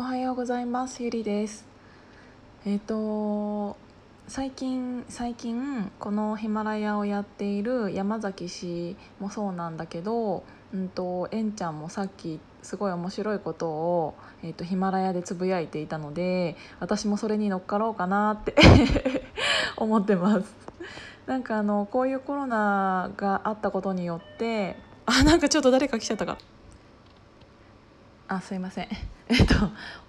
おはようございます。ゆりです。えっ、と最近最近このヒマラヤをやっている山崎氏もそうなんだけどうんとえんちゃんもさっきすごい面白いことを、えー、とヒマラヤでつぶやいていたので私もそれに乗っかろうかなって 思ってます。なんかあのこういうコロナがあったことによってあなんかちょっと誰か来ちゃったか。あすいません。えっと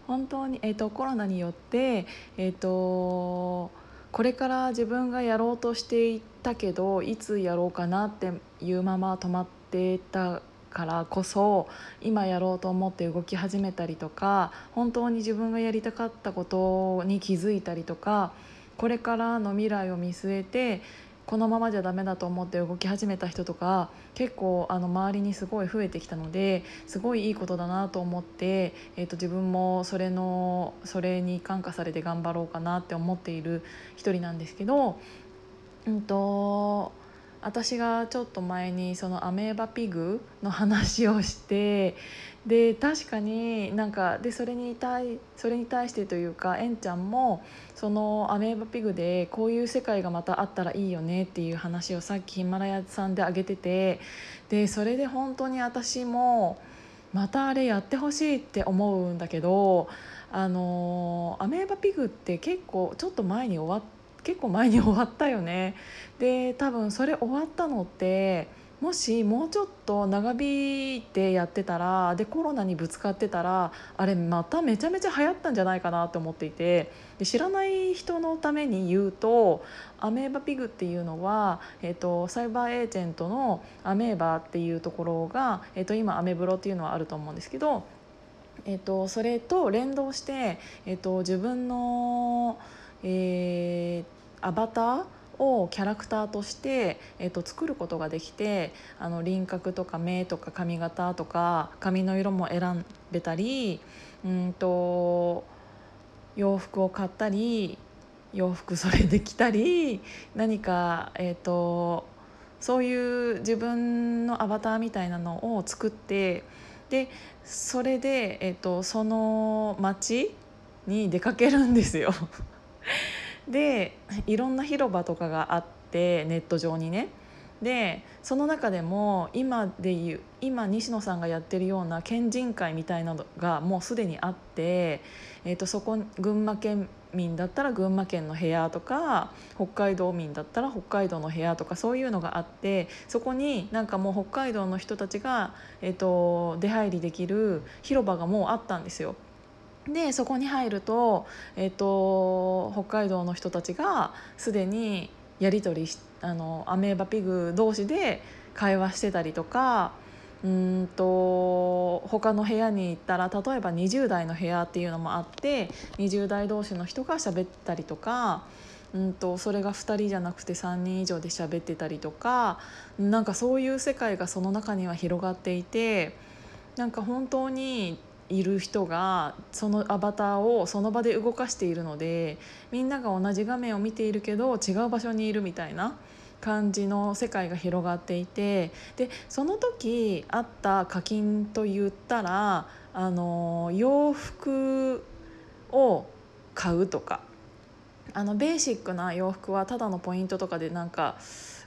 本当に、えっと、コロナによって、えっと、これから自分がやろうとしていたけどいつやろうかなっていうまま止まってたからこそ今やろうと思って動き始めたりとか本当に自分がやりたかったことに気づいたりとかこれからの未来を見据えてこのままじゃダメだと思って動き始めた人とか結構あの周りにすごい増えてきたのですごいいいことだなと思って、えー、と自分もそれのそれに感化されて頑張ろうかなって思っている一人なんですけど、うんと私がちょっと前にそのアメーバピグの話をしてで確かになんかでそれに対それに対してというかえんちゃんもそのアメーバピグでこういう世界がまたあったらいいよねっていう話をさっきヒマラヤさんであげててでそれで本当に私もまたあれやってほしいって思うんだけどあのアメーバピグって結構ちょっと前に終わって。結構前に終わったよね。で多分それ終わったのってもしもうちょっと長引いてやってたらでコロナにぶつかってたらあれまためちゃめちゃ流行ったんじゃないかなと思っていてで知らない人のために言うとアメーバピグっていうのは、えーと、サイバーエージェントのアメーバっていうところが、えーと、今アメブロっていうのはあると思うんですけど、えーと、それと連動して、えー、と自分の、アバターをキャラクターとして、えーと、作ることができてあの輪郭とか目とか髪型とか髪の色も選べたりうんと洋服を買ったり洋服それで着たり何か、えーと、そういう自分のアバターみたいなのを作ってでそれで、えーとその街に出かけるんですよ。でいろんな広場とかがあってネット上にねでその中でも今でいう今西野さんがやってるような県人会みたいなのがもうすでにあって、えー、とそこ群馬県民だったら群馬県の部屋とか北海道民だったら北海道の部屋とかそういうのがあってそこになんかもう北海道の人たちが、えー、と出入りできる広場がもうあったんですよ。でそこに入ると,、えーと、北海道の人たちがすでにやり取りしあのアメーバピグ同士で会話してたりとかうんと他の部屋に行ったら例えば20代の部屋っていうのもあって20代同士の人が喋ったりとか。うんとそれが2人じゃなくて3人以上で喋ってたりとかなんかそういう世界がその中には広がっていてなんか本当にいる人がそのアバターをその場で動かしているのでみんなが同じ画面を見ているけど違う場所にいるみたいな感じの世界が広がっていてでその時あった課金と言ったらあの洋服を買うとか。あのベーシックな洋服はただのポイントとかでなんか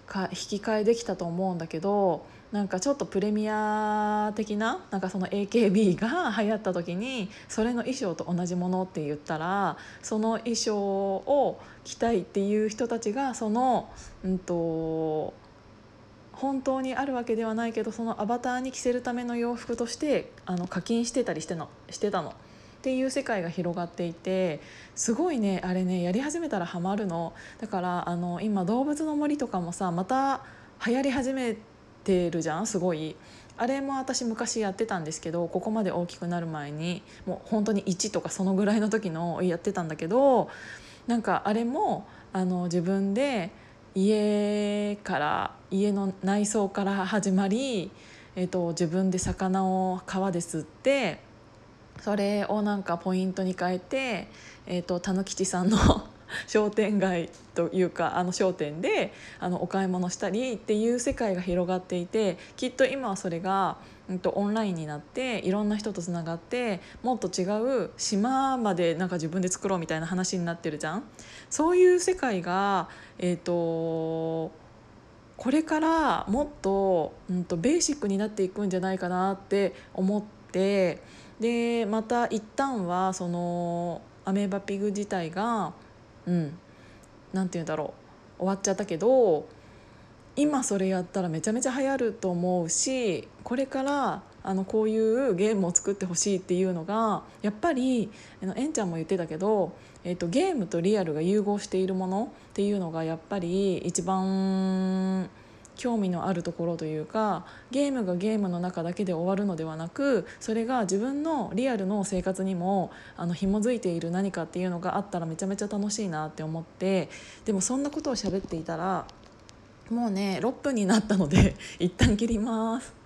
か引き換えできたと思うんだけどなんかちょっとプレミア的ななんかその AKB が流行った時にそれの衣装と同じものって言ったらその衣装を着たいっていう人たちがその、うんと、本当にあるわけではないけどそのアバターに着せるための洋服としてあの課金してたりしてのしてたの。っていう世界が広がっていてすごいねあれねやり始めたらハマるのだからあの今動物の森とかもさまた流行り始めてるじゃんすごい。あれも私昔やってたんですけどここまで大きくなる前にもう本当に1とかそのぐらいの時のやってたんだけどなんかあれもあの自分で家から家の内装から始まり、えっと、自分で魚を川で吸ってそれをなんかポイントに変えて、たぬきちさんの商店街というかあの商店であのお買い物したりっていう世界が広がっていてきっと今はそれがうん、とオンラインになっていろんな人とつながってもっと違う島までなんか自分で作ろうみたいな話になってるじゃん。そういう世界が、えーと、これからもっと,、うんとベーシックになっていくんじゃないかなって思ってでまた一旦はそのアメーバピグ自体がうん。何て言うんだろう。終わっちゃったけど今それやったらめちゃめちゃ流行ると思うしこれからあのこういうゲームを作ってほしいっていうのがやっぱりえんちゃんも言ってたけど、えーと、ゲームとリアルが融合しているものっていうのがやっぱり一番興味のあるところというかゲームがゲームの中だけで終わるのではなくそれが自分のリアルの生活にもあの紐づいている何かっていうのがあったらめちゃめちゃ楽しいなって思ってでもそんなことを喋っていたらもうね6分になったので 一旦切ります。